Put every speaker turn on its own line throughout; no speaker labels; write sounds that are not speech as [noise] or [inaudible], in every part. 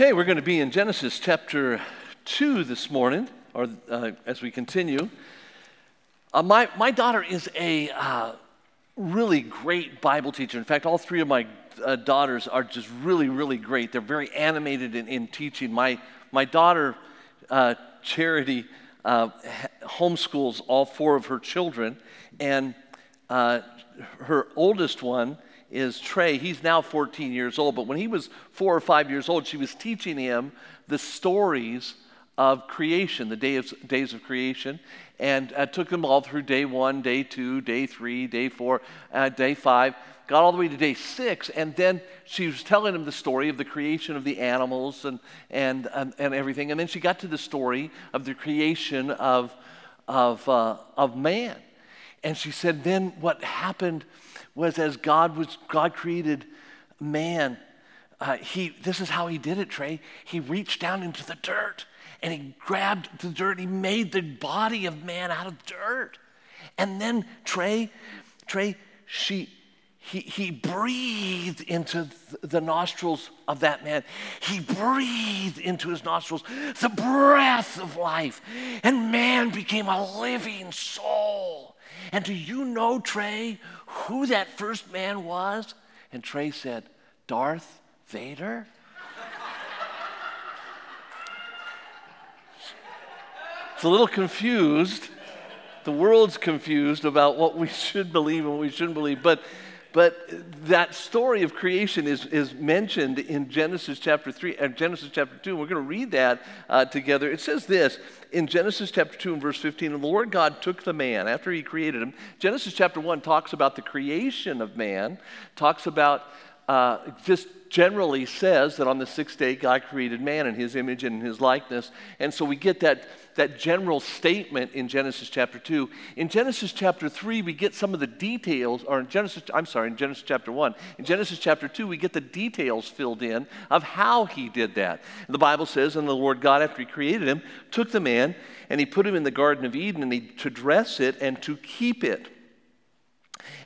Okay, we're going to be in Genesis chapter 2 this morning, or uh, as we continue. Uh, my, my daughter is a uh, really great Bible teacher. In fact, all three of my uh, daughters are just really, really great. They're very animated in, in teaching. My, my daughter, uh, Charity, uh, homeschools all four of her children, and her oldest one is Trey. He's now 14 years old, but when he was four or five years old, she was teaching him the stories of creation, the days of creation, and uh, took them all through day one, day two, day three, day four, uh, day five, got all the way to day six, and then she was telling him the story of the creation of the animals and, and, and, and everything. And then she got to the story of the creation of, of, uh, of man. And she said, then what happened was as God was God created man. Uh, he this is how he did it, Trey. He reached down into the dirt and he grabbed the dirt. He made the body of man out of dirt, and then Trey, Trey, she. He, he breathed into the nostrils of that man. He breathed into his nostrils the breath of life. And man became a living soul. And do you know, Trey, who that first man was? And Trey said, Darth Vader? it's a little confused. The world's confused about what we should believe and what we shouldn't believe. But but that story of creation is, is mentioned in Genesis chapter 3 and uh, Genesis chapter 2. We're going to read that uh, together. It says this in Genesis chapter 2 and verse 15 And the Lord God took the man after he created him. Genesis chapter 1 talks about the creation of man, talks about uh, just generally says that on the sixth day God created man in his image and in his likeness. And so we get that, that general statement in Genesis chapter 2. In Genesis chapter 3, we get some of the details, or in Genesis, I'm sorry, in Genesis chapter 1. In Genesis chapter 2, we get the details filled in of how he did that. The Bible says, And the Lord God, after he created him, took the man and he put him in the Garden of Eden and he, to dress it and to keep it.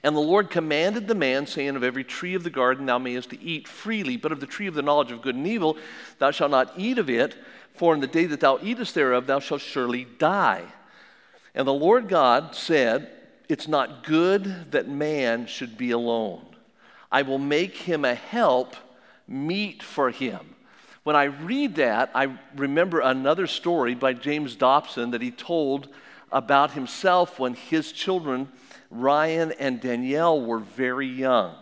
And the Lord commanded the man, saying, Of every tree of the garden thou mayest eat freely, but of the tree of the knowledge of good and evil thou shalt not eat of it, for in the day that thou eatest thereof thou shalt surely die. And the Lord God said, It's not good that man should be alone. I will make him a help meet for him. When I read that, I remember another story by James Dobson that he told about himself when his children Ryan and Danielle were very young.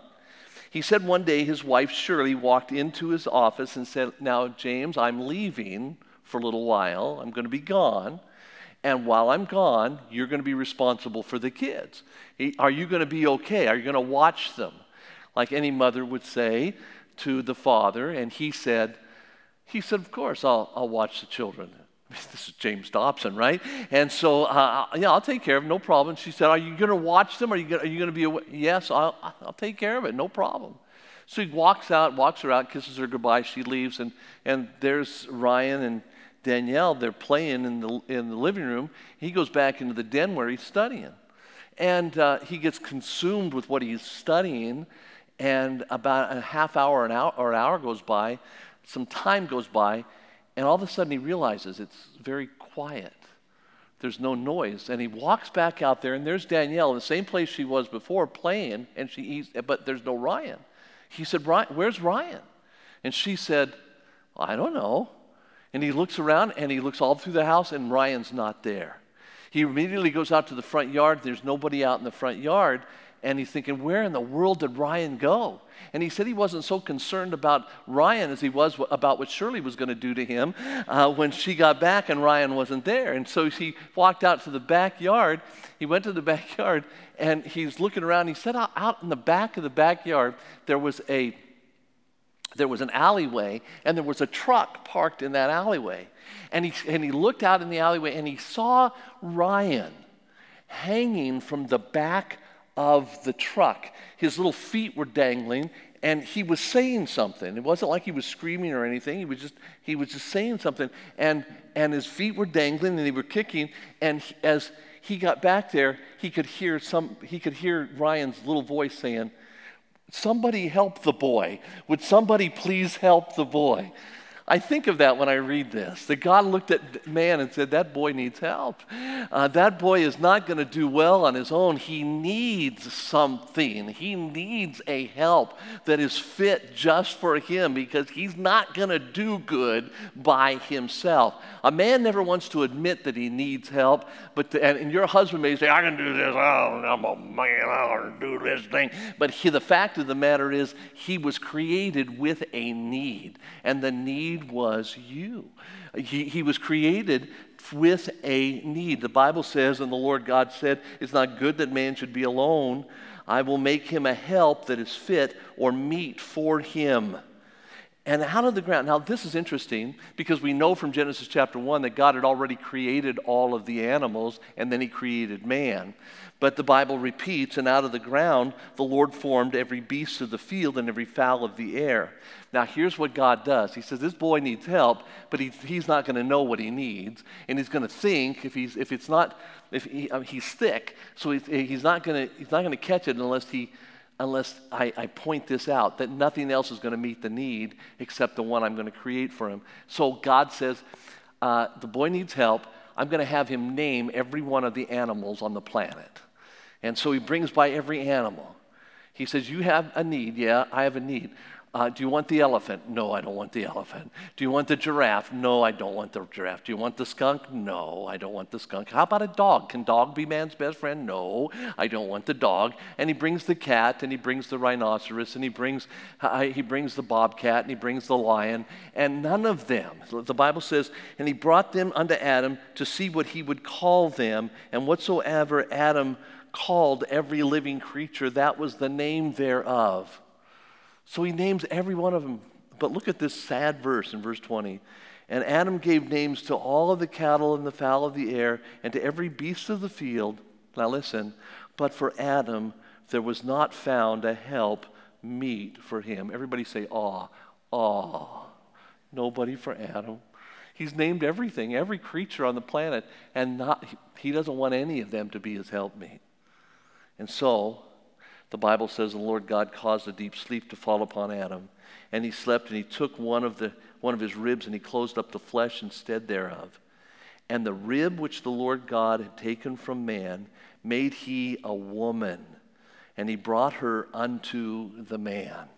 He said one day his wife Shirley walked into his office and said, Now, James, I'm leaving for a little while. I'm going to be gone. And while I'm gone, you're going to be responsible for the kids. Are you going to be okay? Are you going to watch them? Like any mother would say to the father. And he said, he said, Of course, I'll, I'll watch the children. [laughs] this is James Dobson, right? And so, uh, yeah, I'll take care of it, no problem. She said, Are you going to watch them? Are you going to be away? Yes, I'll, I'll take care of it, no problem. So he walks out, walks her out, kisses her goodbye. She leaves, and, and there's Ryan and Danielle. They're playing in the, in the living room. He goes back into the den where he's studying. And uh, he gets consumed with what he's studying, and about a half hour, an hour, or an hour goes by, some time goes by, and all of a sudden he realizes it's very quiet. There's no noise. And he walks back out there, and there's Danielle in the same place she was before playing, and she eats, but there's no Ryan. He said, Ryan, Where's Ryan? And she said, I don't know. And he looks around and he looks all through the house, and Ryan's not there. He immediately goes out to the front yard. There's nobody out in the front yard and he's thinking, where in the world did Ryan go? And he said he wasn't so concerned about Ryan as he was about what Shirley was going to do to him uh, when she got back and Ryan wasn't there. And so he walked out to the backyard. He went to the [laughs] backyard and he's looking around. He said out, out in the back of the backyard there was a there was an alleyway and there was a truck parked in that alleyway. And he, and he looked out in the alleyway and he saw Ryan hanging from the back of the truck. His little feet were dangling, and he was saying something. It wasn't like he was screaming or anything. He was just he was just saying something, and and his feet were dangling, and they were kicking. And as he got back there, he could hear some. He could hear Ryan's little voice saying, "Somebody help the boy! Would somebody please help the boy?" I think of that when I read this that God looked at man and said, That boy needs help. Uh, that boy is not going to do well on his own. He needs something, he needs a help that is fit just for him because he's not going to do good by himself. A man never wants to admit that he needs help, but and, and, your husband may say, I can do this. Oh, I'm a man. I can do this thing. But he, the fact of the matter is, he was created with a need, and the need was you. He, he was created with a need. The Bible says, and the Lord God said, It's not good that man should be alone. I will make him a help that is fit or meet for him. And out of the ground, now this is interesting because we know from Genesis chapter 1 that God had already created all of the animals and then he created man. But the Bible repeats, and out of the ground the Lord formed every beast of the field and every fowl of the air. Now, here's what God does He says, This boy needs help, but he, he's not going to know what he needs. And he's going to think, if, he's, if it's not, if he, I mean, he's thick, so he's, he's not going to catch it unless he unless I, I, point this out that nothing else is going to meet the need except the one I'm going to create for him. So God says, uh, The boy needs help. I'm going to have him name every one of the animals on the planet. And so he brings by every animal. He says, You have a need. Yeah, I have a need. Uh, do you want the elephant? No, I don't want the elephant. Do you want the giraffe? No, I don't want the giraffe. Do you want the skunk? No, I don't want the skunk. How about a dog? Can dog be man's best friend? No, I don't want the dog. And he brings the cat, and he brings the rhinoceros, and he brings uh, he brings the bobcat, and he brings the lion, and none of them. The Bible says, and he brought them unto Adam to see what he would call them, and whatsoever Adam called every living creature, that was the name thereof. So he names every one of them. But look at this sad verse in verse 20. And Adam gave names to all of the cattle and the fowl of the air and to every beast of the field. Now listen, but for Adam there was not found a help meet for him. Everybody say, aw, aw. Nobody for Adam. He's named everything, every creature on the planet, and not, he doesn't want any of them to be his helpmeet. And so the Bible says the Lord God caused a deep sleep to fall upon Adam. And he slept, and he took one of, the, one of his ribs, and he closed up the flesh instead thereof. And the rib which the Lord God had taken from man made he a woman, and he brought her unto the man.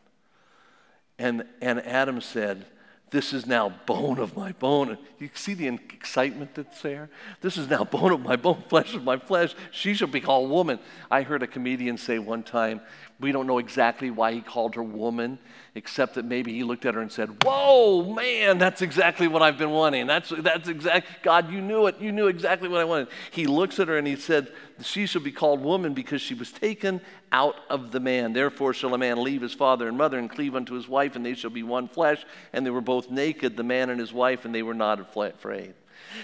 And, and Adam said, this is now bone of my bone. You see the excitement that's there? This is now [laughs] bone of my bone, flesh of my flesh. She shall be called woman. I heard a comedian say one time, we don't know exactly why he called her woman, except that maybe he looked at her and said, Whoa, man, that's exactly what I've been wanting. That's, that's exact, God, you knew it. You knew exactly what I wanted. He looks at her and he said, She shall be called woman because she was taken out of the man. Therefore shall a man leave his father and mother and cleave unto his wife, and they shall be one flesh. And they were both naked, the man and his wife, and they were not afraid.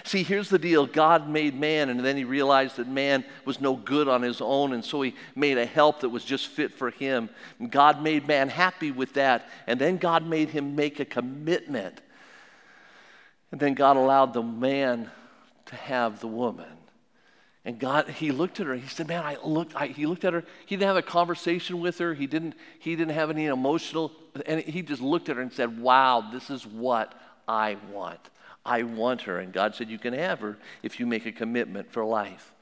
See, here's the deal God made man, and then he realized that man was no good on his own, and so he made a help that was just fit for him. And God made man happy with that, and then God made him make a commitment. And then God allowed the man to have the woman. And God, he looked at her. He said, "Man, I looked." I, he looked at her. He didn't have a conversation with her. He didn't. He didn't have any emotional. And he just looked at her and said, "Wow, this is what I want." I want her. And God said, You can have her if you make a commitment for life.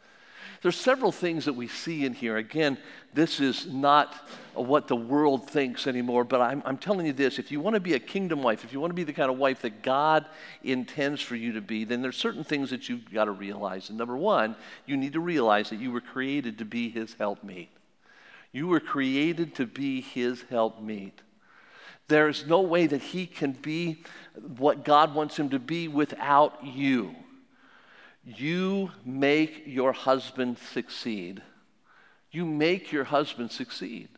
There's several things that we see in here. Again, this is not what the world thinks anymore, but I'm, I'm telling you this if you want to be a kingdom wife, if you want to be the kind of wife that God intends for you to be, then there's certain things that you've got to realize. And number one, you need to realize that you were created to be his helpmeet. You were created to be his helpmeet. There's no way that he can be what God wants him to be without you. You make your husband succeed. You make your husband succeed.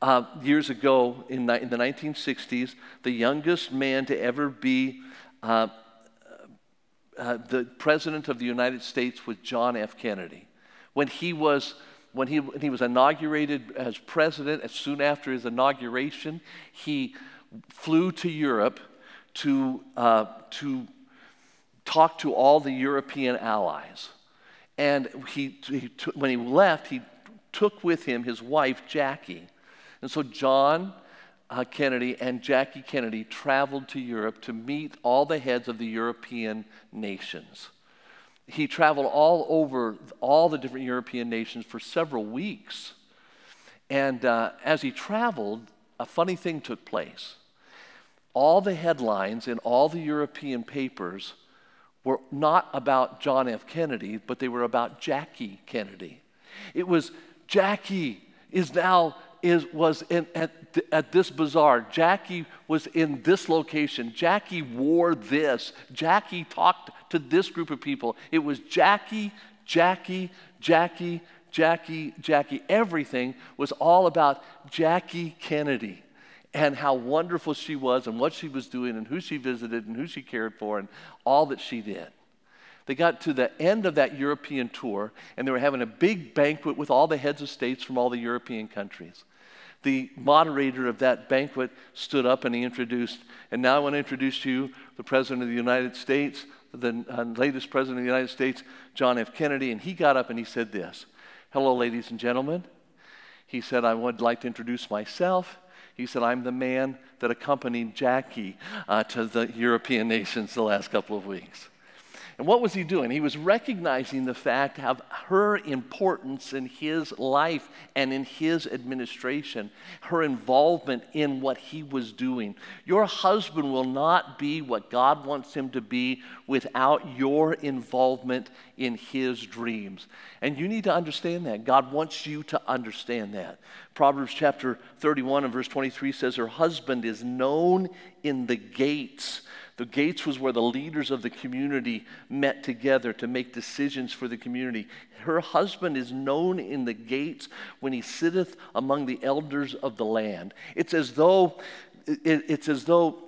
Uh, years ago in, in, the 1960s, the youngest man to ever be uh, uh, the president of the United States was John F. Kennedy. When he was when he, when he was inaugurated as president, as soon after his inauguration, he flew to Europe to, uh, to talk to all the European allies. And he, he t- when he left, he took with him his wife, Jackie. And so John uh, Kennedy and Jackie Kennedy traveled to Europe to meet all the heads of the European nations. He traveled all over all the different European nations for several weeks. And uh, as he traveled, a funny thing took place. All the headlines in all the European papers were not about John F. Kennedy, but they were about Jackie Kennedy. It was Jackie is now is, was in, at, at this bazaar. Jackie was in this location. Jackie wore this. Jackie talked to this group of people. It was Jackie, Jackie, Jackie, Jackie, Jackie. Everything was all about Jackie Kennedy and how wonderful she was and what she was doing and who she visited and who she cared for and all that she did. They got to the end of that European tour and they were having a big banquet with all the heads of states from all the European countries. The moderator of that banquet stood up and he introduced, and now I want to introduce to you the President of the United States, the uh, latest President of the United States, John F. Kennedy, and he got up and he said this Hello, ladies and gentlemen. He said, I would like to introduce myself he said, I'm the man that accompanied Jackie uh, to the European nations the last couple of weeks. And what was he doing? He was recognizing the fact of her importance in his life and in his administration, her involvement in what he was doing. Your husband will not be what God wants him to be without your involvement in his dreams. And you need to understand that. God wants you to understand that. Proverbs chapter 31 and verse 23 says, Her husband is known in the gates the gates was where the leaders of the community met together to make decisions for the community. Her husband is known in the gates when he sitteth among the elders of the land. It's as though, it, it's as though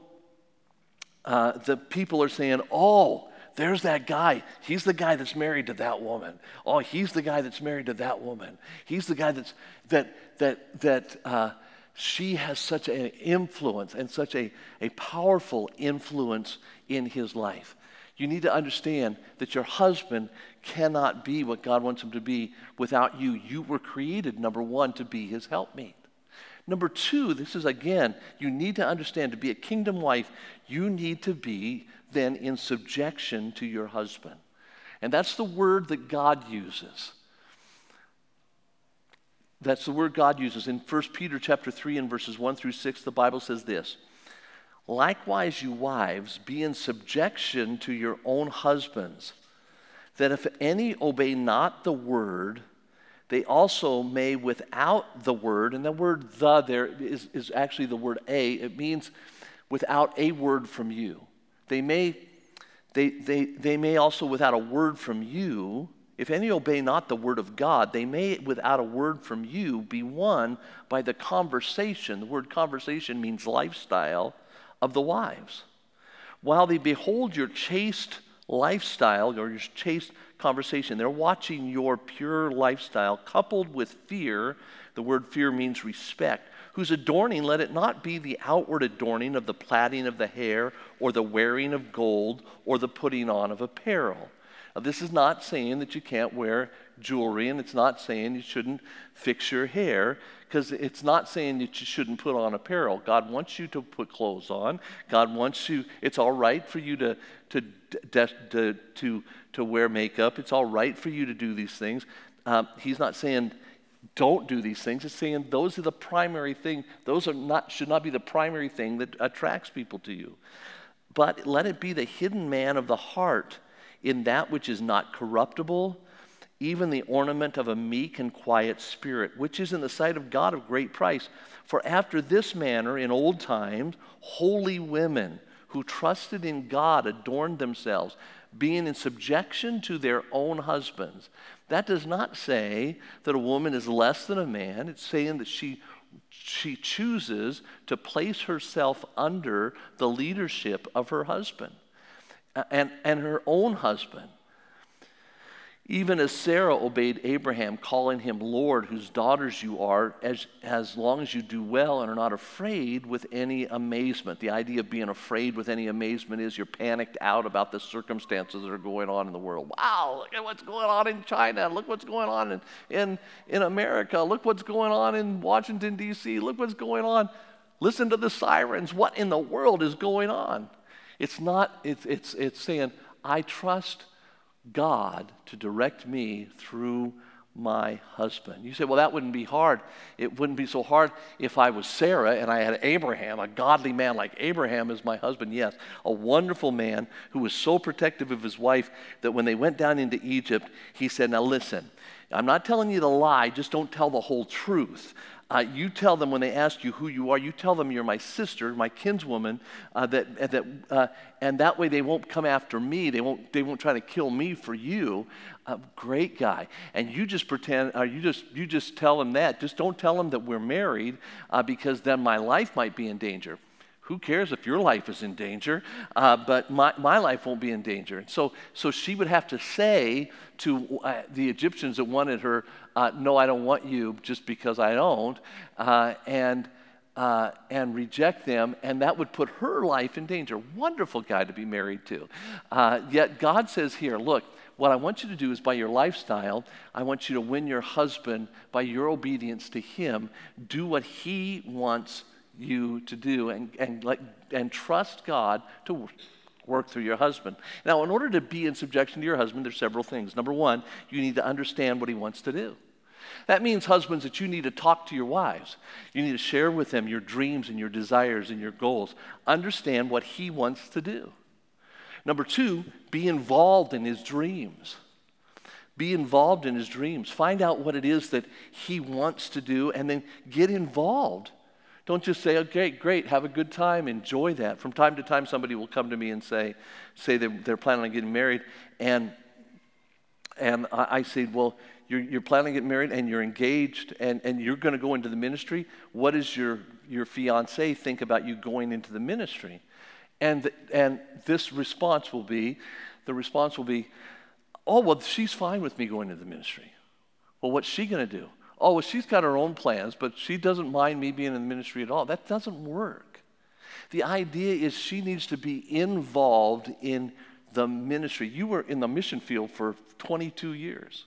uh, the people are saying, Oh, there's that guy. He's the guy that's married to that woman. Oh, he's the guy that's married to that woman. He's the guy that's that that that uh, she has such an influence and such a, a powerful influence in his life. You need to understand that your husband cannot be what God wants him to be without you. You were created, number one, to be his helpmate. Number two, this is again, you need to understand to be a kingdom wife, you need to be then in subjection to your husband. And that's the word that God uses. That's the word God uses. In 1 Peter chapter 3 and verses 1 through 6, the Bible says this. Likewise, you wives, be in subjection to your own husbands, that if any obey not the word, they also may without the word, and the word the there is, is actually the word a, it means without a word from you. They may, they, they, they may also without a word from you if any obey not the word of God, they may, without a word from you, be won by the conversation. The word conversation means lifestyle of the wives. While they behold your chaste lifestyle or your chaste conversation, they're watching your pure lifestyle coupled with fear. The word fear means respect. Whose adorning, let it not be the outward adorning of the plaiting of the hair or the wearing of gold or the putting on of apparel this is not saying that you can't wear jewelry, and it's not saying you shouldn't fix your hair, because it's not saying that you shouldn't put on apparel. God wants you to put clothes on. God wants you, it's all right for you to, to, to, to, to wear makeup. It's all right for you to do these things. Um, he's not saying don't do these things. He's saying those are the primary thing. Those are not, should not be the primary thing that attracts people to you. But let it be the hidden man of the heart in that which is not corruptible, even the ornament of a meek and quiet spirit, which is in the sight of God of great price. For after this manner, in old times, holy women who trusted in God adorned themselves, being in subjection to their own husbands. That does not say that a woman is less than a man, it's saying that she she chooses to place herself under the leadership of her husband Uh, and, and her own husband. Even as Sarah obeyed Abraham, calling him Lord, whose daughters you are, as, as long as you do well and are not afraid with any amazement. The idea of being afraid with any amazement is you're panicked out about the circumstances that are going on in the world. Wow, look at what's going on in China. Look what's going on in, in, in America. Look what's going on in Washington, D.C. Look what's going on. Listen to the sirens. What in the world is going on? It's not, it's, it's, it's saying, I trust God to direct me through my husband. You say, well, that wouldn't be hard. It wouldn't be so hard if I was Sarah and I had Abraham, a godly man like Abraham as my husband. Yes, a wonderful man who was so protective of his wife that when they went down into Egypt, he said, Now listen, I'm not telling you to lie, just don't tell the whole truth. Uh, you tell them when they ask you who you are, you tell them you're my sister, my kinswoman, uh, that, that, uh, and that way they won't come after me. They won't, they won't try to kill me for you. Uh, great guy. And you just pretend, uh, you, just, you just tell them that. Just don't tell them that we're married uh, because then my life might be in danger who cares if your life is in danger? Uh, but my, my life won't be in danger. And so, so she would have to say to uh, the Egyptians that wanted her, uh, No, I don't want you just because I don't, uh, and, uh, and reject them. And that would put her life in danger. Wonderful guy to be married to. Uh, yet God says here, Look, what I want you to do is by your lifestyle, I want you to win your husband by your obedience to him. Do what he wants you to do and, and, let, and trust God to work through your husband. Now, in order to be in subjection to your husband, there's several things. Number one, you need to understand what he wants to do. That means, husbands, that you need to talk to your wives. You need to share with them your dreams and your desires and your goals. Understand what he wants to do. Number two, be involved in his dreams. Be involved in his dreams. Find out what it is that he wants to do and then get involved don't just say, okay, great, have a good time, enjoy that. From time to time, somebody will come to me and say, say they're, they're planning on getting married. And, and I, I say, well, you're, you're, planning on getting married and you're engaged and, and you're going to go into the ministry. What does your, your fiance think about you going into the ministry? And, and this response will be, the response will be, oh, well, she's fine with me going into the ministry. Well, what's she going to do? Oh, well, she's got her own plans, but she doesn't mind me being in the ministry at all. That doesn't work. The idea is she needs to be involved in the ministry. You were in the mission field for 22 years.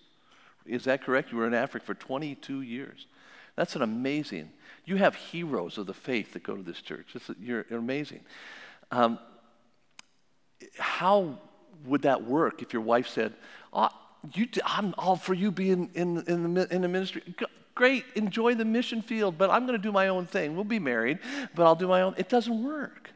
Is that correct? You were in Africa for 22 years. That's an amazing. You have heroes of the faith that go to this church. It's, you're, you're, amazing. Um, how would that work if your wife said, oh, you, I'm all for you being in, in, the, in the ministry. Great, enjoy the mission field, but I'm going to do my own thing. We'll be married, but I'll do my own. It doesn't work.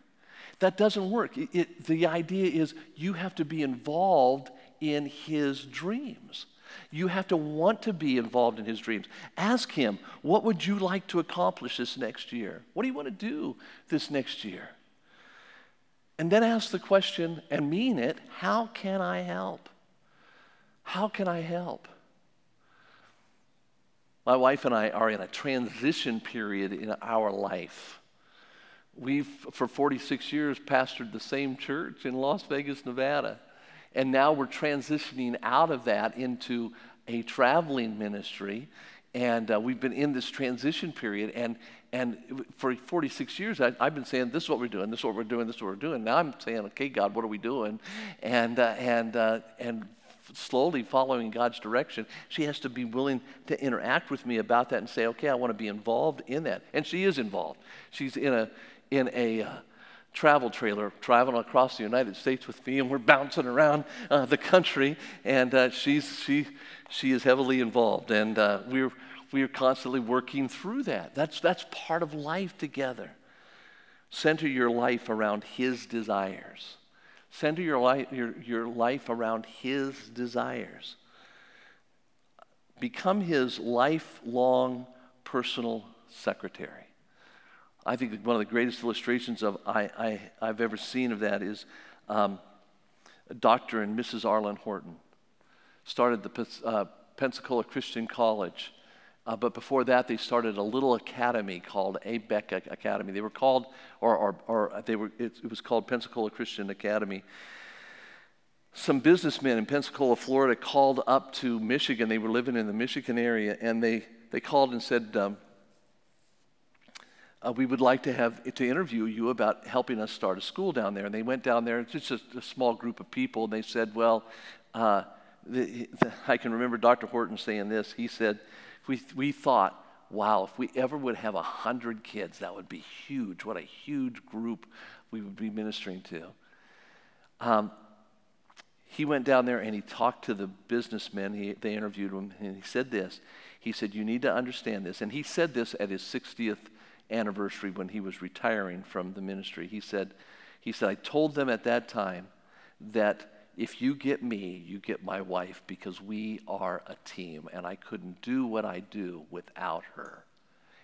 That doesn't work. It, it, the idea is you have to be involved in his dreams. You have to want to be involved in his dreams. Ask him, what would you like to accomplish this next year? What do you want to do this next year? And then ask the question and mean it how can I help? How can I help? My wife and I are in a transition period in our life. We've, for 46 years, pastored the same church in Las Vegas, Nevada. And now we're transitioning out of that into a traveling ministry. And uh, we've been in this transition period. And, and for 46 years, I, have been saying, This is what we're doing, this is what we're doing, this is what we're doing. Now I'm saying, Okay, God, what are we doing? And, uh, and, uh, and slowly following God's direction, she has to be willing to interact with me about that and say, okay, I want to be involved in that. And she is involved. She's in a, in a uh, travel trailer traveling across the United States with me, and we're bouncing around uh, the country, and uh, she's, she, she is heavily involved. And uh, we're, we're constantly working through that. That's, that's part of life together. Center your life around His desires. Center your life, your, your life around His desires. Become His lifelong personal secretary. I think one of the greatest illustrations of I, I, have ever seen of that is um, Dr. and Mrs. Arlin Horton. Started the uh, Pensacola Christian College uh, but before that, they started a little academy called A Beka Academy. They were called, or, or, or they were, it, it was called Pensacola Christian Academy. Some businessmen in Pensacola, Florida called up to Michigan. They were living in the Michigan area, and they, they called and said, um, uh, we would like to have to interview you about helping us start a school down there. And they went down there, it's just a, a small group of people, and they said, well, uh, the, the, I can remember Dr. Horton saying this. He said, we, we thought, wow, if we ever would have a hundred kids, that would be huge. What a huge group we would be ministering to. Um, he went down there and he talked to the businessmen. He, they interviewed him, and he said this. He said, You need to understand this. And he said this at his 60th anniversary when he was retiring from the ministry. He said, he said, I told them at that time that if you get me, you get my wife because we are a team, and I couldn't do what I do without her.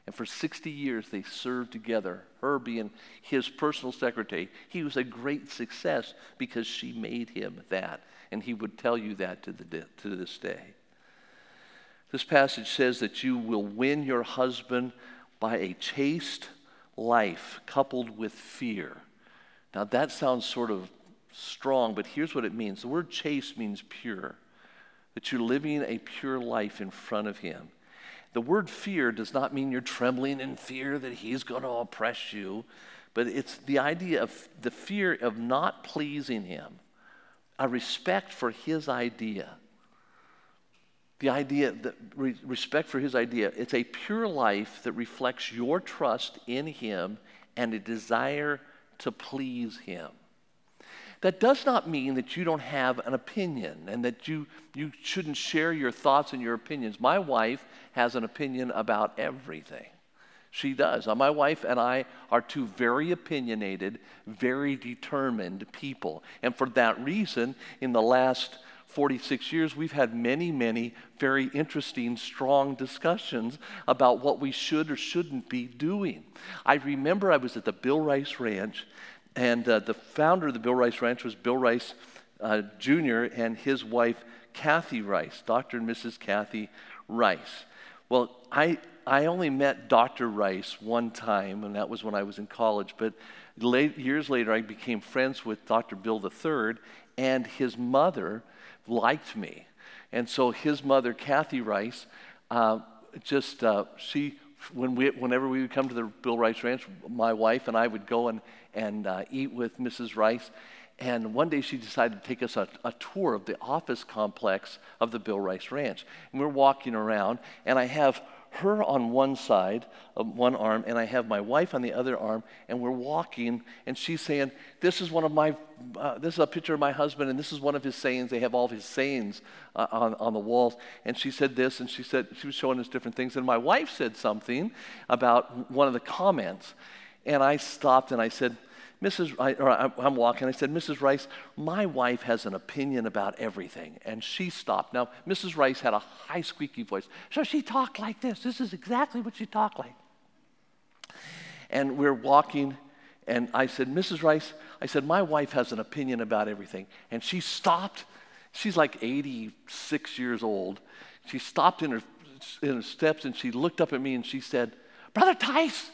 And for 60 years, they served together, her being his personal secretary. He was a great success because she made him that. And he would tell you that to, the, to this day. This passage says that you will win your husband by a chaste life coupled with fear. Now, that sounds sort of strong, but here's what it means the word chaste means pure, that you're living a pure life in front of Him. The word fear does not mean you're trembling in fear that He's going to oppress you, but it's the idea of the fear of not pleasing Him, a respect for His idea. The idea, the respect for his idea, it's a pure life that reflects your trust in him and a desire to please him. That does not mean that you don't have an opinion and that you, you shouldn't share your thoughts and your opinions. My wife has an opinion about everything. She does. Uh, my wife and I are two very opinionated, very determined people. And for that reason, in the last 46 years, we've had many, many very interesting, strong discussions about what we should or shouldn't be doing. I remember I was at the Bill Rice Ranch, and uh, the founder of the Bill Rice Ranch was Bill Rice uh, Jr. and his wife, Cathy Rice, Dr. and Mrs. Cathy Rice. Well, I, I only met Dr. Rice one time, and that was when I was in college, but late, years later, I became friends with Dr. Bill III and his mother liked me. And so his mother, Cathy Rice, uh, just, uh, she, when we, whenever we would come to the Bill Rice Ranch, my wife and I would go and, and uh, eat with Mrs. Rice. And one day she decided to take us a, a, tour of the office complex of the Bill Rice Ranch. And we're walking around, and I have her on one side of one arm, and I have my wife on the other arm, and we're walking, and she's saying, This is one of my, uh, this is a picture of my husband, and this is one of his sayings. They have all of his sayings uh, on, on the walls. And she said this, and she said, she was showing us different things. And my wife said something about one of the comments. And I stopped and I said, Mrs. or I'm walking. I said, Mrs. Rice, my wife has an opinion about everything. And she stopped. Now, Mrs. Rice had a high, squeaky voice. So she talked like this. This is exactly what she talked like. And we're walking, and I said, Mrs. Rice, I said, my wife has an opinion about everything. And she stopped. She's like 86 years old. She stopped in her, in her steps and she looked up at me and she said, Brother Tice,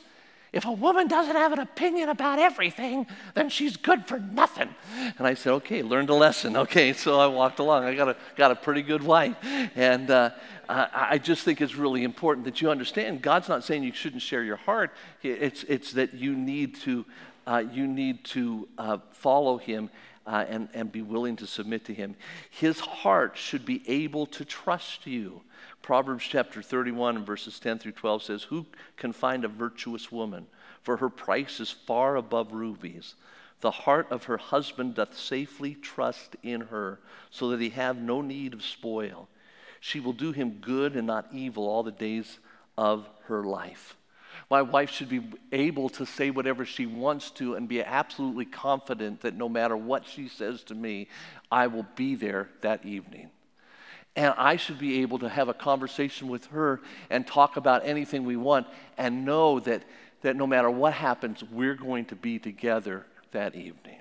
if a woman doesn't have an opinion about everything, then she's good for nothing. And I said, okay, learned a lesson. [laughs] Okay, so I walked along. I got a, got a pretty good wife. And uh, I just think it's really important that you understand God's not saying you shouldn't share your heart, it's, it's that you need to, uh, you need to uh, follow Him. Uh, and, and be willing to submit to him. His heart should be able to trust you. Proverbs chapter 31 and verses 10 through 12 says, Who can find a virtuous woman? For her price is far above rubies. The heart of her husband doth safely trust in her, so that he have no need of spoil. She will do him good and not evil all the days of her life. My wife should be able to say whatever she wants to and be absolutely confident that no matter what she says to me, I will be there that evening. And I should be able to have a conversation with her and talk about anything we want and know that, that no matter what happens, we're going to be together that evening.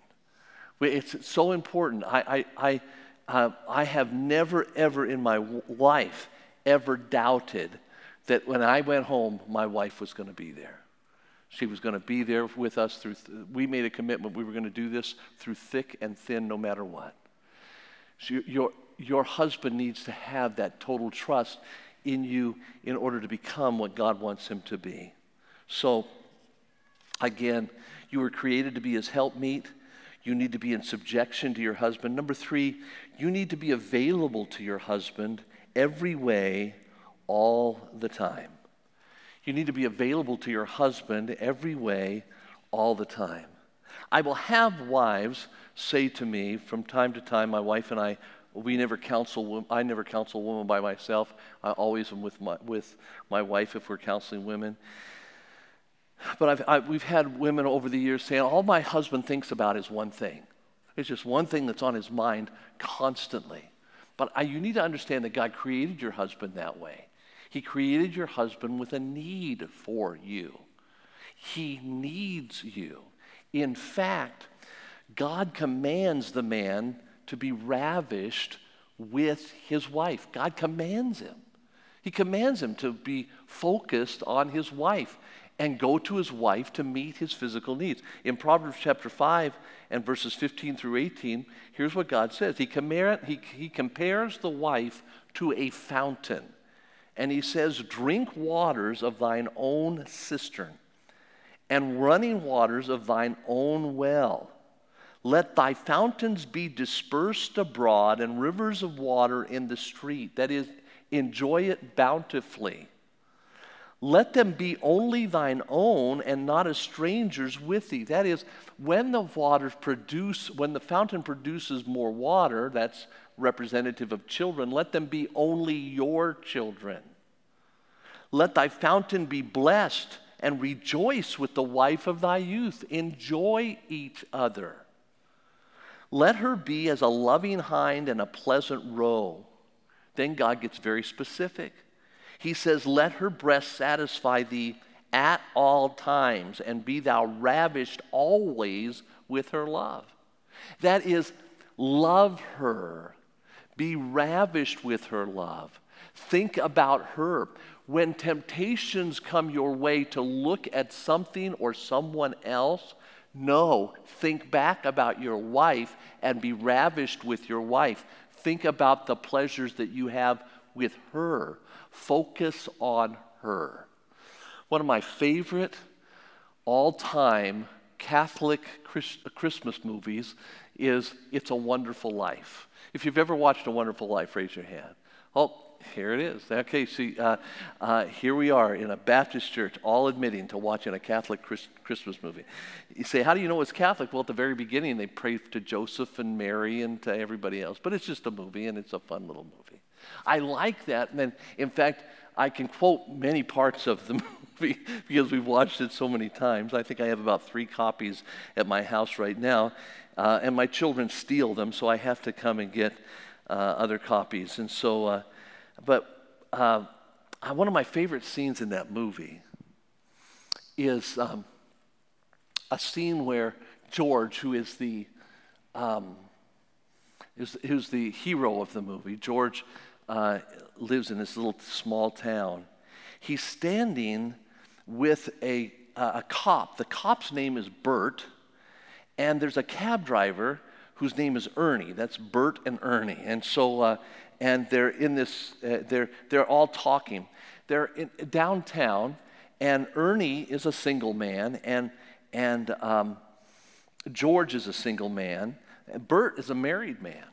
It's so important. I, I, I, uh, I have never, ever in my life ever doubted that when I went home, my wife was going to be there. She was going to be there with us through, th- we made a commitment. We were going to do this through thick and thin, no matter what. So your, your husband needs to have that total trust in you in order to become what God wants him to be. So, again, you were created to be his helpmeet. You need to be in subjection to your husband. Number three, you need to be available to your husband every way, all the time. You need to be available to your husband every way, all the time. I will have wives say to me from time to time, my wife and I, we never counsel, I never counsel a woman by myself. I always am with my, with my wife if we're counseling women. But I, we've had women over the years saying, all my husband thinks about is one thing. It's just one thing that's on his mind constantly. But I, you need to understand that God created your husband that way. He created your husband with a need for you. He needs you. In fact, God commands the man to be ravished with his wife. God commands him. He commands him to be focused on his wife and go to his wife to meet his physical needs. In Proverbs chapter 5 and verses 15 through 18, here's what God says He, compare, he, he compares the wife to a fountain. And he says, Drink waters of thine own cistern, and running waters of thine own well. Let thy fountains be dispersed abroad, and rivers of water in the street. That is, enjoy it bountifully. Let them be only thine own and not a stranger's with thee. That is, when the waters produce, when the fountain produces more water, that's representative of children, let them be only your children. Let thy fountain be blessed and rejoice with the wife of thy youth. Enjoy each other. Let her be as a loving hind and a pleasant roe. Then God gets very specific. He says, Let her breast satisfy thee at all times, and be thou ravished always with her love. That is, love her, be ravished with her love. Think about her. When temptations come your way to look at something or someone else, no, think back about your wife and be ravished with your wife. Think about the pleasures that you have with her. Focus on her. One of my favorite all time Catholic Christmas movies is It's a Wonderful Life. If you've ever watched A Wonderful Life, raise your hand. Oh, here it is. Okay, see, uh, uh, here we are in a Baptist church, all admitting to watching a Catholic Chris- Christmas movie. You say, how do you know it's Catholic? Well, at the very beginning, they pray to Joseph and Mary and to everybody else. But it's just a movie, and it's a fun little movie. I like that. And then, in fact, I can quote many parts of the [laughs] movie because we've watched it so many times. I think I have about three copies at my house right now. Uh, and my children steal them, so I have to come and get uh, other copies. And so, uh, but uh, one of my favorite scenes in that movie is um, a scene where George, who is the um, is, who's the hero of the movie, George uh, lives in this little small town. He's standing with a, uh, a cop. The cop's name is Bert, and there's a cab driver whose name is Ernie. That's Bert and Ernie. And so, uh, and they're in this, uh, they're, they're all talking. They're in, downtown, and Ernie is a single man, and, and um, George is a single man, Bert is a married man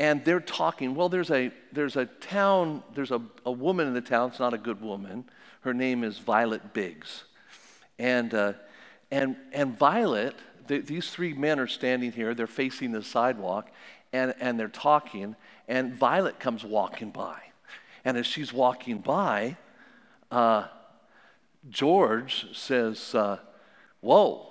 and they're talking. Well, there's a, there's a town, there's a, a woman in the town, it's not a good woman. Her name is Violet Biggs. And, uh, and, and Violet, the, these three men are standing here, they're facing the sidewalk, and, and they're talking, and Violet comes walking by. And as she's walking by, uh, George says, uh, Whoa,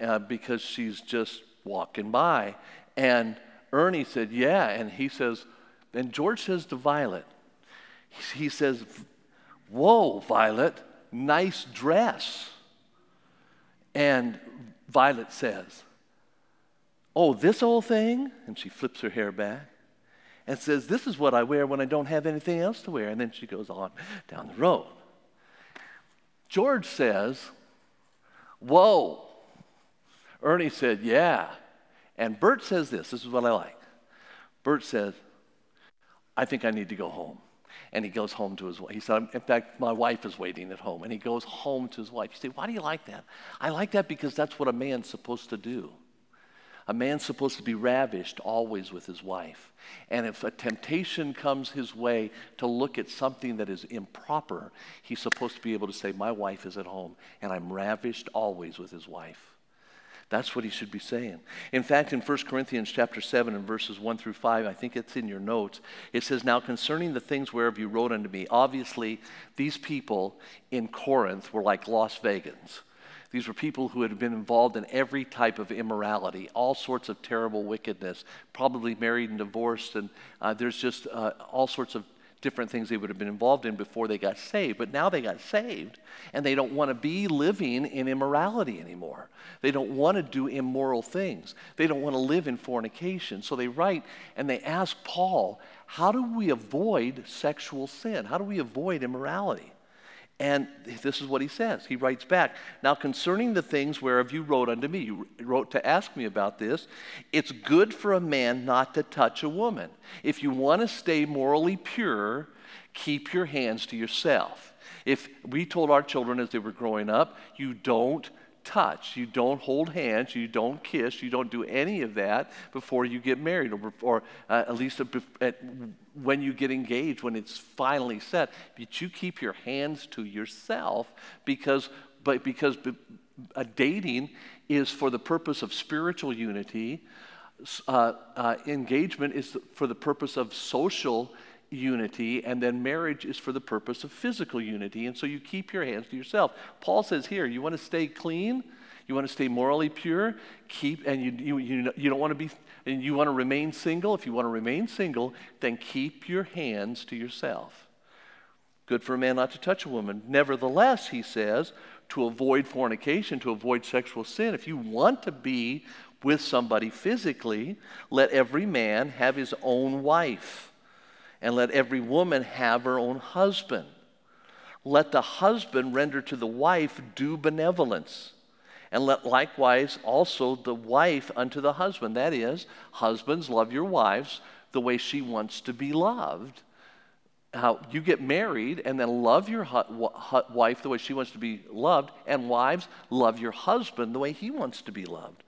uh, because she's just walking by. And Ernie said, Yeah. And he says, and George says to Violet, he says, Whoa, Violet, nice dress. And Violet says, Oh, this old thing? And she flips her hair back and says, This is what I wear when I don't have anything else to wear. And then she goes on down the road. George says, Whoa. Ernie said, Yeah. And Bert says this this is what I like. Bert says, I think I need to go home. And he goes home to his wife. He said, In fact, my wife is waiting at home. And he goes home to his wife. You say, Why do you like that? I like that because that's what a man's supposed to do. A man's supposed to be ravished always with his wife. And if a temptation comes his way to look at something that is improper, he's supposed to be able to say, My wife is at home, and I'm ravished always with his wife. That's what he should be saying. In fact, in 1 Corinthians chapter 7 and verses 1 through 5, I think it's in your notes, it says, Now concerning the things whereof you wrote unto me, obviously these people in Corinth were like Las Vegans. These were people who had been involved in every type of immorality, all sorts of terrible wickedness, probably married and divorced, and uh, there's just uh, all sorts of different things they would have been involved in before they got saved. But now they got saved, and they don't want to be living in immorality anymore. They don't want to do immoral things. They don't want to live in fornication. So they write and they ask Paul, How do we avoid sexual sin? How do we avoid immorality? And this is what he says. He writes back Now, concerning the things whereof you wrote unto me, you wrote to ask me about this, it's good for a man not to touch a woman. If you want to stay morally pure, keep your hands to yourself. If we told our children as they were growing up, you don't touch, you don't hold hands, you don't kiss, you don't do any of that before you get married, or, or uh, at least at, when you get engaged, when it's finally set. But you keep your hands to yourself because, but because uh, dating is for the purpose of spiritual unity. Uh, uh, engagement is for the purpose of social unity, and then marriage is for the purpose of physical unity. And so you keep your hands to yourself. Paul says here, you want to stay clean, you want to stay morally pure, keep, and you, you, you, you don't want to be, and you want to remain single. If you want to remain single, then keep your hands to yourself. Good for a man not to touch a woman. Nevertheless, he says, to avoid fornication, to avoid sexual sin, if you want to be with somebody physically, let every man have his own wife and let every woman have her own husband. Let the husband render to the wife due benevolence, and let likewise also the wife unto the husband. That is, husbands, love your wives the way she wants to be loved. How you get married and then love your hu- hu- wife the way she wants to be loved, and wives, love your husband the way he wants to be loved.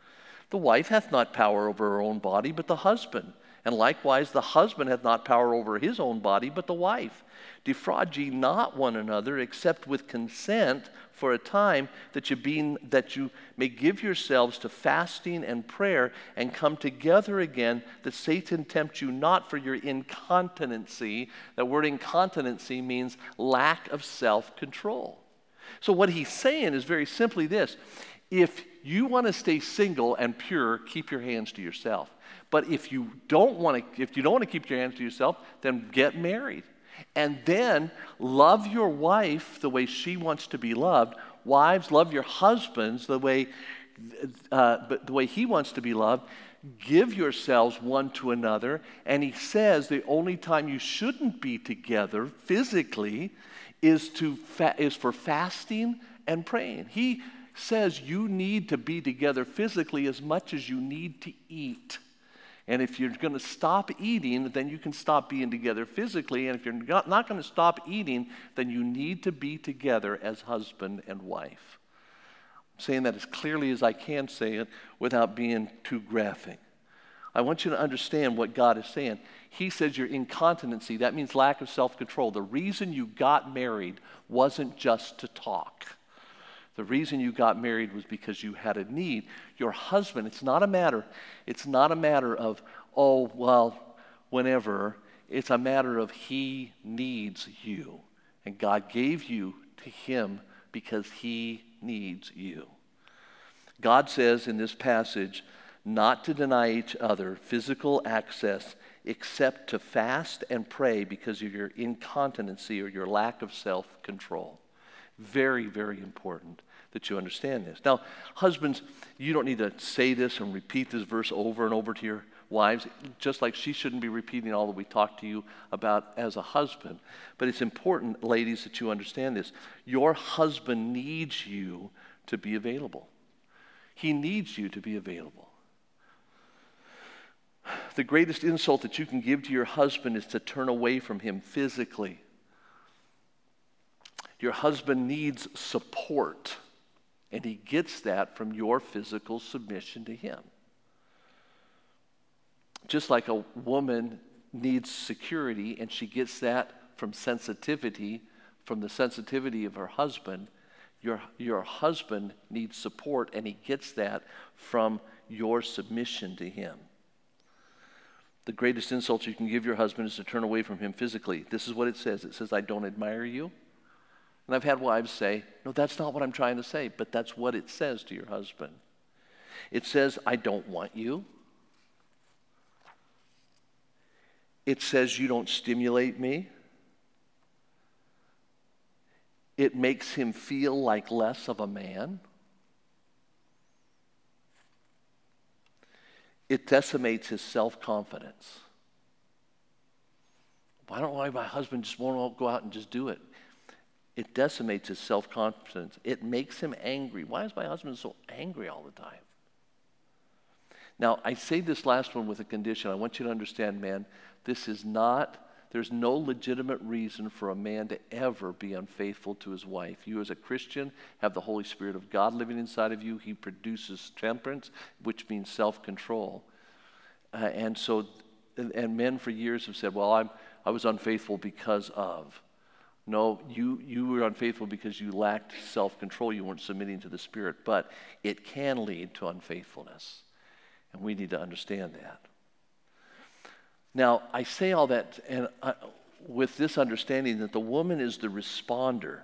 The wife hath not power over her own body, but the husband. And likewise, the husband hath not power over his own body, but the wife. Defraud ye not one another, except with consent for a time, that you, be, that you may give yourselves to fasting and prayer, and come together again, that Satan tempt you not for your incontinency. That word incontinency means lack of self control. So, what he's saying is very simply this if you want to stay single and pure, keep your hands to yourself. But if you don't want to, if you don't want to keep your hands to yourself, then get married. And then love your wife the way she wants to be loved. Wives, love your husbands the way, uh, the way he wants to be loved. Give yourselves one to another. And he says the only time you shouldn't be together physically is, to fa- is for fasting and praying. He says you need to be together physically as much as you need to eat. And if you're going to stop eating, then you can stop being together physically. And if you're not, going to stop eating, then you need to be together as husband and wife. I'm saying that as clearly as I can say it without being too graphic. I want you to understand what God is saying. He says your incontinency, that means lack of self control. The reason you got married wasn't just to talk. The reason you got married was because you had a need. Your husband, it's not a matter, it's not a matter of, oh, well, whenever. It's a matter of he needs you. And God gave you to him because he needs you. God says in this passage not to deny each other physical access except to fast and pray because of your incontinency or your lack of self control. Very, very important that you understand this. Now, husbands, you don't need to say this and repeat this verse over and over to your wives, just like she shouldn't be repeating all that we talked to you about as a husband. But it's important, ladies, that you understand this. Your husband needs you to be available, he needs you to be available. The greatest insult that you can give to your husband is to turn away from him physically. Your husband needs support, and he gets that from your physical submission to him. just like a woman needs security and she gets that from sensitivity, from the sensitivity of her husband, your, your husband needs support and he gets that from your submission to him. The greatest insult you can give your husband is to turn away from him physically. This is what it says it says, I don't admire you. And I've had wives say, No, that's not what I'm trying to say, but that's what it says to your husband. It says, I don't want you. It says, You don't stimulate me. It makes him feel like less of a man. It decimates his self confidence. Why don't I, my husband just won't go out and just do it? It decimates his self confidence. It makes him angry. Why is my husband so angry all the time? Now, I say this last one with a condition. I want you to understand, man, this is not, there's no legitimate reason for a man to ever be unfaithful to his wife. You, as a Christian, have the Holy Spirit of God living inside of you. He produces temperance, which means self control. Uh, and so, and, and men for years have said, well, I'm, I was unfaithful because of. No, you, you were unfaithful because you lacked self control. You weren't submitting to the Spirit. But it can lead to unfaithfulness. And we need to understand that. Now, I say all that and I, with this understanding that the woman is the responder.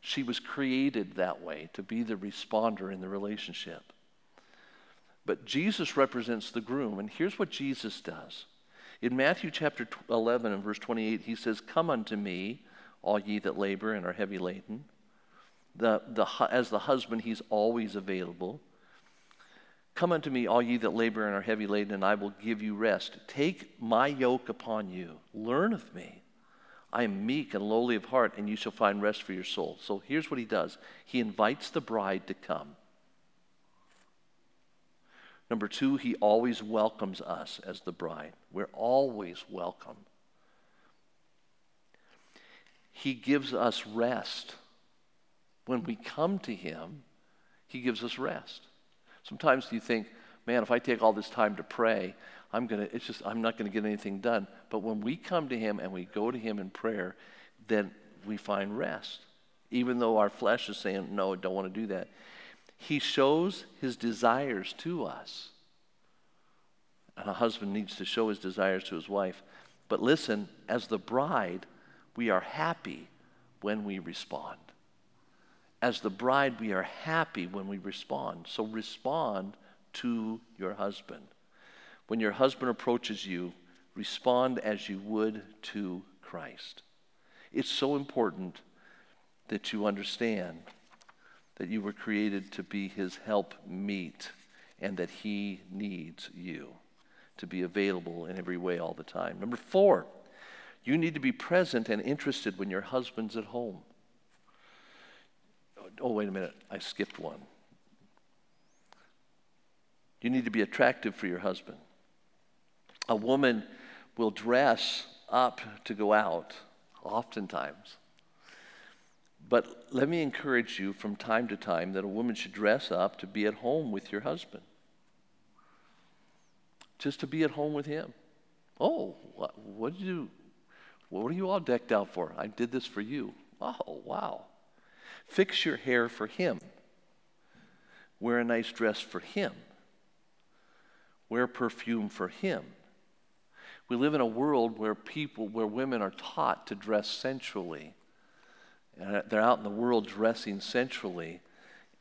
She was created that way to be the responder in the relationship. But Jesus represents the groom, and here's what Jesus does. In Matthew chapter 11 and verse 28, he says, Come unto me, all ye that labor and are heavy laden. The, the, as the husband, he's always available. Come unto me, all ye that labor and are heavy laden, and I will give you rest. Take my yoke upon you. Learn of me. I am meek and lowly of heart, and you shall find rest for your soul. So here's what he does he invites the bride to come. Number two, he always welcomes us as the bride. We're always welcome. He gives us rest. When we come to him, he gives us rest. Sometimes you think, man, if I take all this time to pray, I'm gonna, it's just, I'm not gonna get anything done. But when we come to Him and we go to Him in prayer, then we find rest. Even though our flesh is saying, no, I don't want to do that. He shows His desires to us. And a husband needs to show his desires to his wife. But listen, as the bride, we are happy when we respond as the bride, we are happy when we respond. So respond to your husband. When your husband approaches you, respond as you would to Christ. It's so important that you understand that you were created to be his help meet and that he needs you to be available in every way all the time. Number four, you need to be present and interested when your husband's at home oh, wait a minute, I skipped one. You need to be attractive for your husband. A woman will dress up to go out, oftentimes. But let me encourage you from time to time that a woman should dress up to be at home with your husband. Just to be at home with him. Oh, what, what did you, what are you all decked out for? I did this for you. Oh, wow. Fix your hair for him. Wear a nice dress for him. Wear perfume for him. We live in a world where people, where women are taught to dress sensually. And they're out in the world dressing sensually,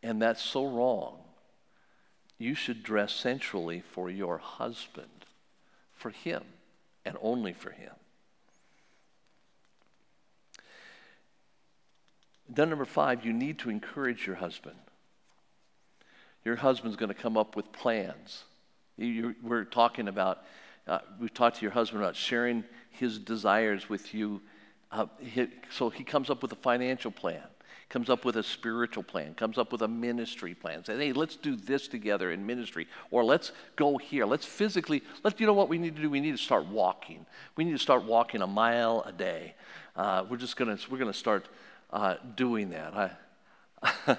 and that's so wrong. You should dress sensually for your husband, for him, and only for him. Then, number five, you need to encourage your husband. Your husband's going to come up with plans. You, we're talking about, uh, we've talked to your husband about sharing his desires with you. Uh, he, so he comes up with a financial plan, comes up with a spiritual plan, comes up with a ministry plan. Say, hey, let's do this together in ministry, or let's go here. Let's physically, let you know what we need to do. We need to start walking. We need to start walking a mile a day. Uh, we're just gonna, we're gonna start uh, doing that. I,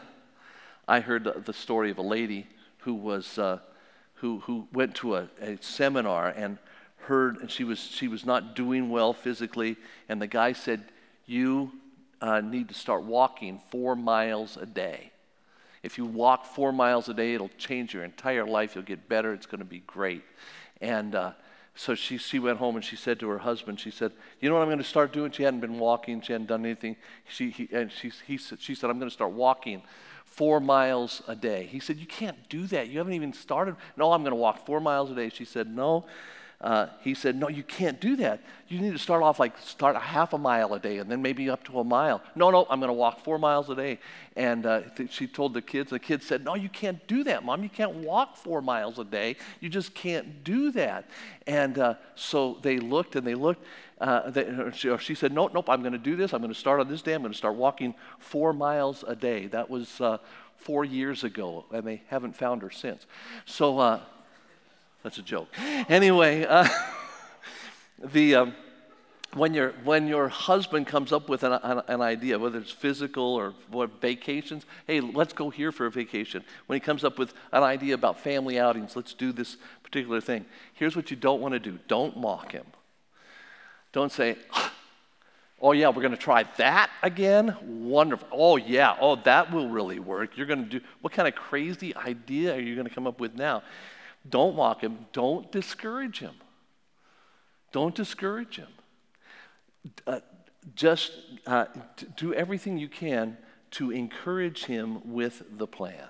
[laughs] I heard the story of a lady who was, uh, who, who went to a, a seminar and heard, and she was, she was not doing well physically, and the guy said, You uh, need to start walking four miles a day. If you walk four miles a day, it'll change your entire life. You'll get better. It's going to be great. And uh, so she, she went home and she said to her husband, she said, You know what I'm going to start doing? She hadn't been walking, she hadn't done anything. She, he, and she, he, said, she said, I'm going to start walking four miles a day. He said, You can't do that. You haven't even started. No, I'm going to walk four miles a day. She said, No. Uh, he said, No, you can't do that. You need to start off like start a half a mile a day and then maybe up to a mile. No, no, I'm going to walk four miles a day. And uh, th- she told the kids, the kids said, No, you can't do that, Mom. You can't walk four miles a day. You just can't do that. And uh, so they looked and they looked. Uh, they, she, she, said, Nope, nope, I'm going to do this. I'm going to start on this day. I'm going to start walking four miles a day. That was uh, four years ago, and they haven't found her since. So uh, that's a joke. Anyway, uh, [laughs] the. Um, when, your when your husband comes up with an, an, an, idea, whether it's physical or what, vacations, hey, let's go here for a vacation. When he comes up with an idea about family outings, let's do this particular thing. Here's what you don't want to do don't mock him. Don't say, oh, yeah, we're going to try that again? Wonderful. Oh, yeah, oh, that will really work. You're going to do, what kind of crazy idea are you going to come up with now? Don't mock him. Don't discourage him. Don't discourage him. Uh, just uh, do everything you can to encourage him with the plan.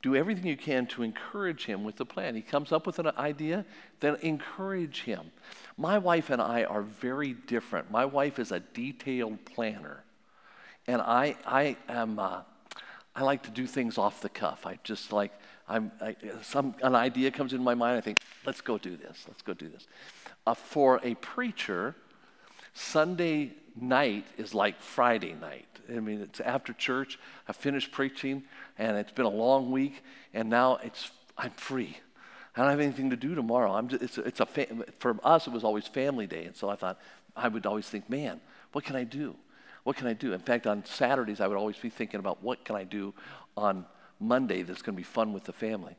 Do everything you can to encourage him with the plan. He comes up with an idea, then encourage him. My wife and I are very different. My wife is a detailed planner, and I, I am. Uh, I like to do things off the cuff. I just like I'm, I, some an idea comes in my mind. I think, let's go do this. Let's go do this. Uh, for a preacher, Sunday night is like Friday night. I mean, it's after church. I finished preaching, and it's been a long week, and now it's I'm free. I don't have anything to do tomorrow. I'm just, it's, it's a for us, it was always family day, and so I thought I would always think, man, what can I do? What can I do? In fact, on Saturdays, I would always be thinking about what can I do on Monday that's going to be fun with the family.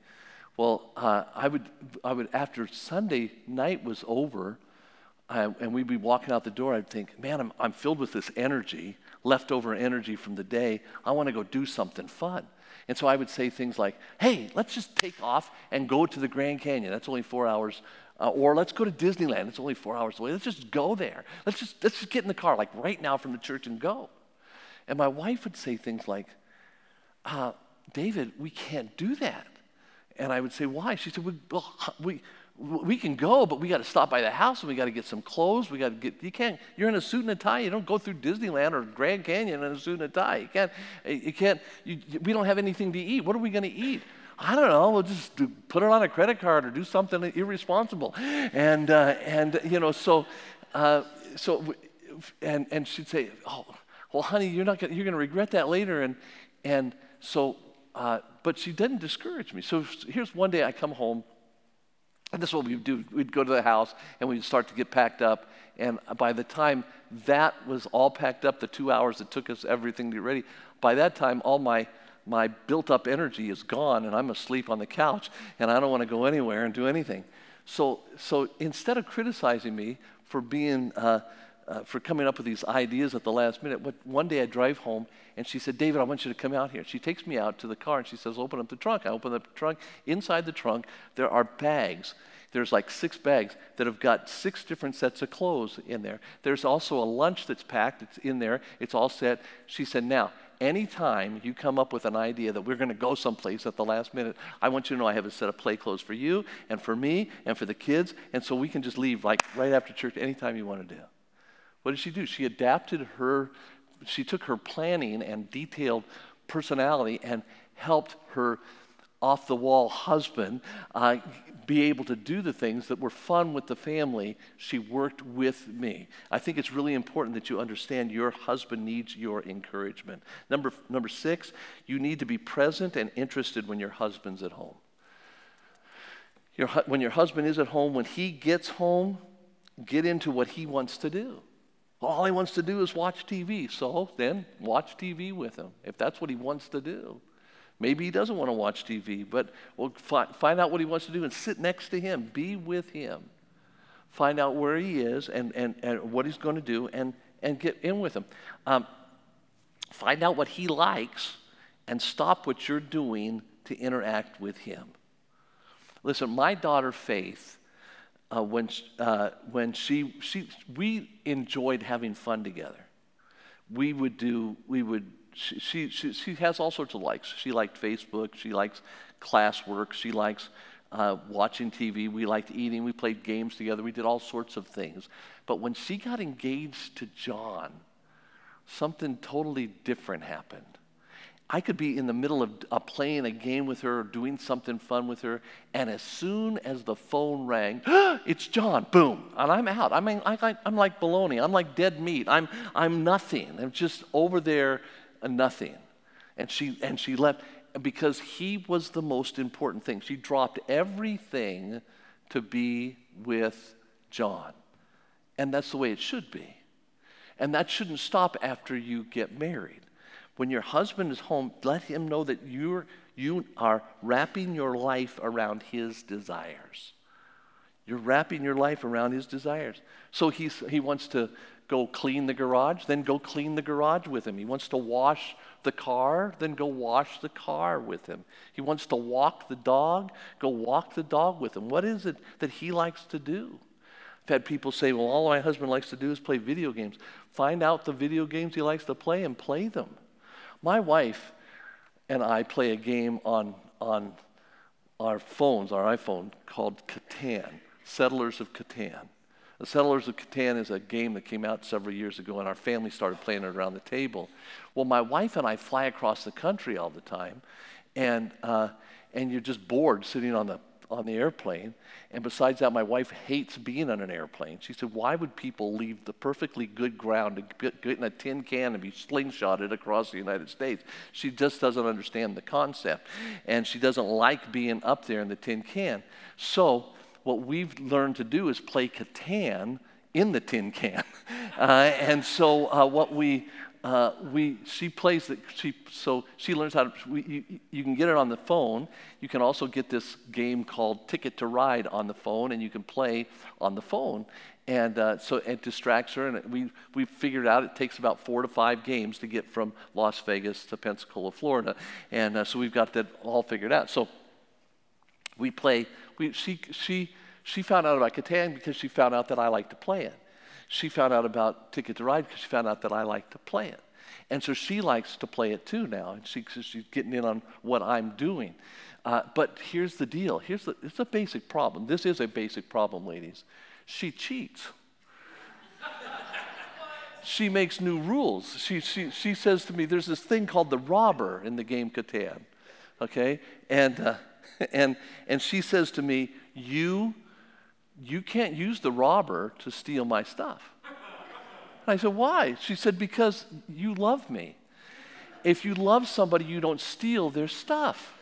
Well, uh, I would, I would after Sunday night was over, uh, and we'd be walking out the door, I'd think, man, I'm, I'm filled with this energy, leftover energy from the day. I want to go do something fun. And so I would say things like, hey, let's just take off and go to the Grand Canyon. That's only four hours. Uh, or let's go to Disneyland. It's only four hours away. Let's just go there. Let's just, let's just get in the car, like right now from the church and go. And my wife would say things like, uh, David, we can't do that. And I would say, why? She said, we, [laughs] we, we can go, but we got to stop by the house and we got to get some clothes. We got to get, you can't, you're in a suit and a tie. You don't go through Disneyland or Grand Canyon in a suit and a tie. You can't, you can't, you, we don't have anything to eat. What are we going to eat? I don't know. We'll just do, put it on a credit card or do something irresponsible. And, uh, and you know, so, uh, so, and, and she'd say, oh, well, honey, you're not gonna, you're going to regret that later. And, and so, uh, but she didn't discourage me. So here's one day I come home and this is what we'd do. We'd go to the house and we'd start to get packed up. And by the time that was all packed up, the two hours it took us everything to get ready, by that time, all my, my built up energy is gone and I'm asleep on the couch and I don't want to go anywhere and do anything. So, so instead of criticizing me for being, uh, uh, for coming up with these ideas at the last minute, one day I drive home and she said, David, I want you to come out here. She takes me out to the car and she says, Open up the trunk. I open up the trunk. Inside the trunk, there are bags. There's like six bags that have got six different sets of clothes in there. There's also a lunch that's packed, it's in there, it's all set. She said, Now, anytime you come up with an idea that we're going to go someplace at the last minute, I want you to know I have a set of play clothes for you and for me and for the kids, and so we can just leave like right after church anytime you want to do. What did she do? She adapted her she took her planning and detailed personality and helped her off the wall husband uh, be able to do the things that were fun with the family. She worked with me. I think it's really important that you understand your husband needs your encouragement. Number, number six, you need to be present and interested when your husband's at home. Your, when your husband is at home, when he gets home, get into what he wants to do. All he wants to do is watch TV. So then watch TV with him if that's what he wants to do. Maybe he doesn't want to watch TV, but we'll fi- find out what he wants to do and sit next to him, be with him. Find out where he is and, and, and what he's going to do and, and get in with him. Um, find out what he likes and stop what you're doing to interact with him. Listen, my daughter Faith, uh, when, uh, when she, she, we enjoyed having fun together. We would do, we would she, she, she has all sorts of likes. She liked Facebook. She likes classwork. She likes uh, watching TV. We liked eating. We played games together. We did all sorts of things. But when she got engaged to John, something totally different happened. I could be in the middle of uh, playing a game with her or doing something fun with her, and as soon as the phone rang, [gasps] it's John, boom, and I'm out. I mean, I, am like baloney. I'm like dead meat. I'm, I'm nothing. I'm just over there nothing. And she, and she left because he was the most important thing. She dropped everything to be with John. And that's the way it should be. And that shouldn't stop after you get married. When your husband is home, let him know that you're, you are wrapping your life around his desires. You're wrapping your life around his desires. So he's, he wants to go clean the garage, then go clean the garage with him. He wants to wash the car, then go wash the car with him. He wants to walk the dog, go walk the dog with him. What is it that he likes to do? I've had people say, well, all my husband likes to do is play video games. Find out the video games he likes to play and play them. My wife and I play a game on, on our phones, our iPhone, called Catan, Settlers of Catan. The Settlers of Catan is a game that came out several years ago, and our family started playing it around the table. Well, my wife and I fly across the country all the time, and, uh, and you're just bored sitting on the, on the airplane. And besides that, my wife hates being on an airplane. She said, Why would people leave the perfectly good ground to get, get in a tin can and be slingshotted across the United States? She just doesn't understand the concept. And she doesn't like being up there in the tin can. So, what we've learned to do is play Catan in the tin can. [laughs] Uh, and so uh, what we, uh, we, she plays that, she, so she learns how to, we, you, you, can get it on the phone. You can also get this game called Ticket to Ride on the phone, and you can play on the phone. And uh, so it distracts her, and we, we figured out it takes about four to five games to get from Las Vegas to Pensacola, Florida. And uh, so we've got that all figured out. So we play, we, she, she, she found out about Catan because she found out that I like to play it. She found out about Ticket to Ride because she found out that I like to play it. And so she likes to play it too now, and she, she's getting in on what I'm doing. Uh, but here's the deal. Here's the, it's a basic problem. This is a basic problem, ladies. She cheats. [laughs] she makes new rules. She, she, she says to me, there's this thing called the robber in the game Catan, okay? And, uh, [laughs] and, and she says to me, you you can't use the robber to steal my stuff. And I said, Why? She said, Because you love me. If you love somebody, you don't steal their stuff.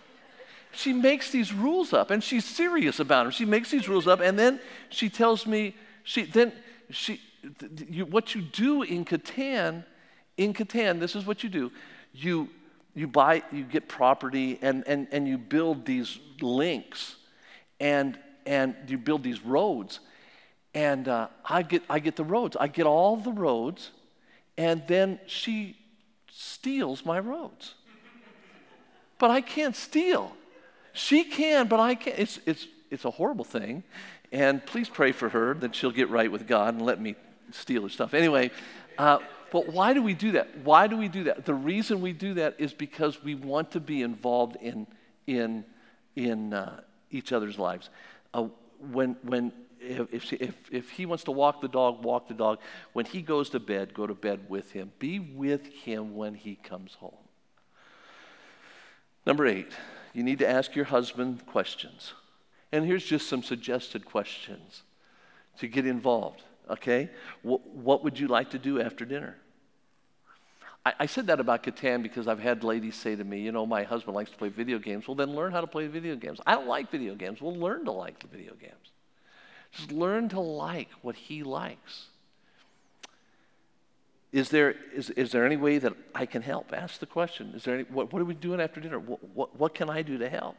She makes these rules up and she's serious about them. She makes these rules up and then she tells me, she, then she, you, what you do in Catan, in Catan, this is what you do. You, you buy, you get property and, and, and you build these links and and you build these roads. And uh, I, get, I get the roads. I get all the roads, and then she steals my roads. But I can't steal. She can, but I can't. It's, it's, it's a horrible thing. And please pray for her that she'll get right with God and let me steal her stuff. Anyway, uh, but why do we do that? Why do we do that? The reason we do that is because we want to be involved in, in, in uh, each other's lives uh, when, when if, if, if he wants to walk the dog, walk the dog. When he goes to bed, go to bed with him. Be with him when he comes home. Number eight, you need to ask your husband questions. And here's just some suggested questions to get involved, okay? What, what would you like to do after dinner? I, I said that about Catan because I've had ladies say to me, you know, my husband likes to play video games. Well, then learn how to play video games. I don't like video games. Well, learn to like the video games. Just learn to like what he likes. Is there, is, is there any way that I can help? Ask the question. Is there any, what, what are we doing after dinner? What, what, what can I do to help?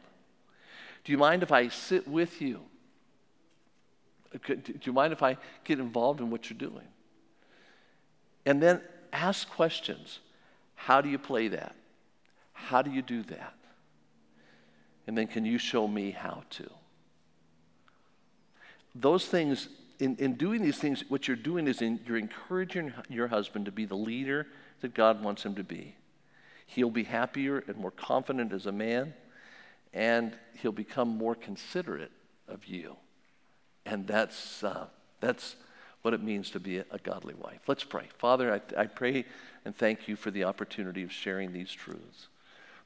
Do you mind if I sit with you? Do you mind if I get involved in what you're doing? And then ask questions. How do you play that? How do you do that? And then can you show me how to? Those things, in, in doing these things, what you're doing is in, you're encouraging your husband to be the leader that God wants him to be. He'll be happier and more confident as a man, and he'll become more considerate of you. And that's, uh, that's what it means to be a, godly wife. Let's pray. Father, I, I pray and thank you for the opportunity of sharing these truths.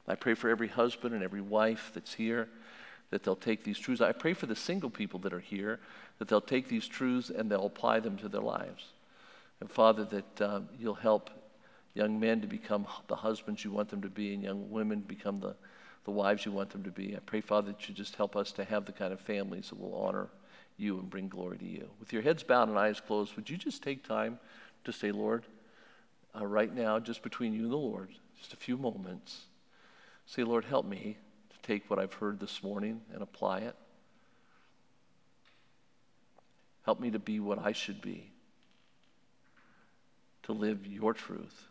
I pray for every husband and every wife that's here that they'll take these truths. I pray for the single people that are here that they'll take these truths and they'll apply them to their lives. And Father, that um, you'll help young men to become the husbands you want them to be and young women become the, the wives you want them to be. I pray, Father, that you just help us to have the kind of families that will honor you and bring glory to you. With your heads bowed and eyes closed, would you just take time to say, Lord, uh, right now, just between you and the Lord, just a few moments, say, Lord, help me to take what I've heard this morning and apply it. Help me to be what I should be, to live your truth.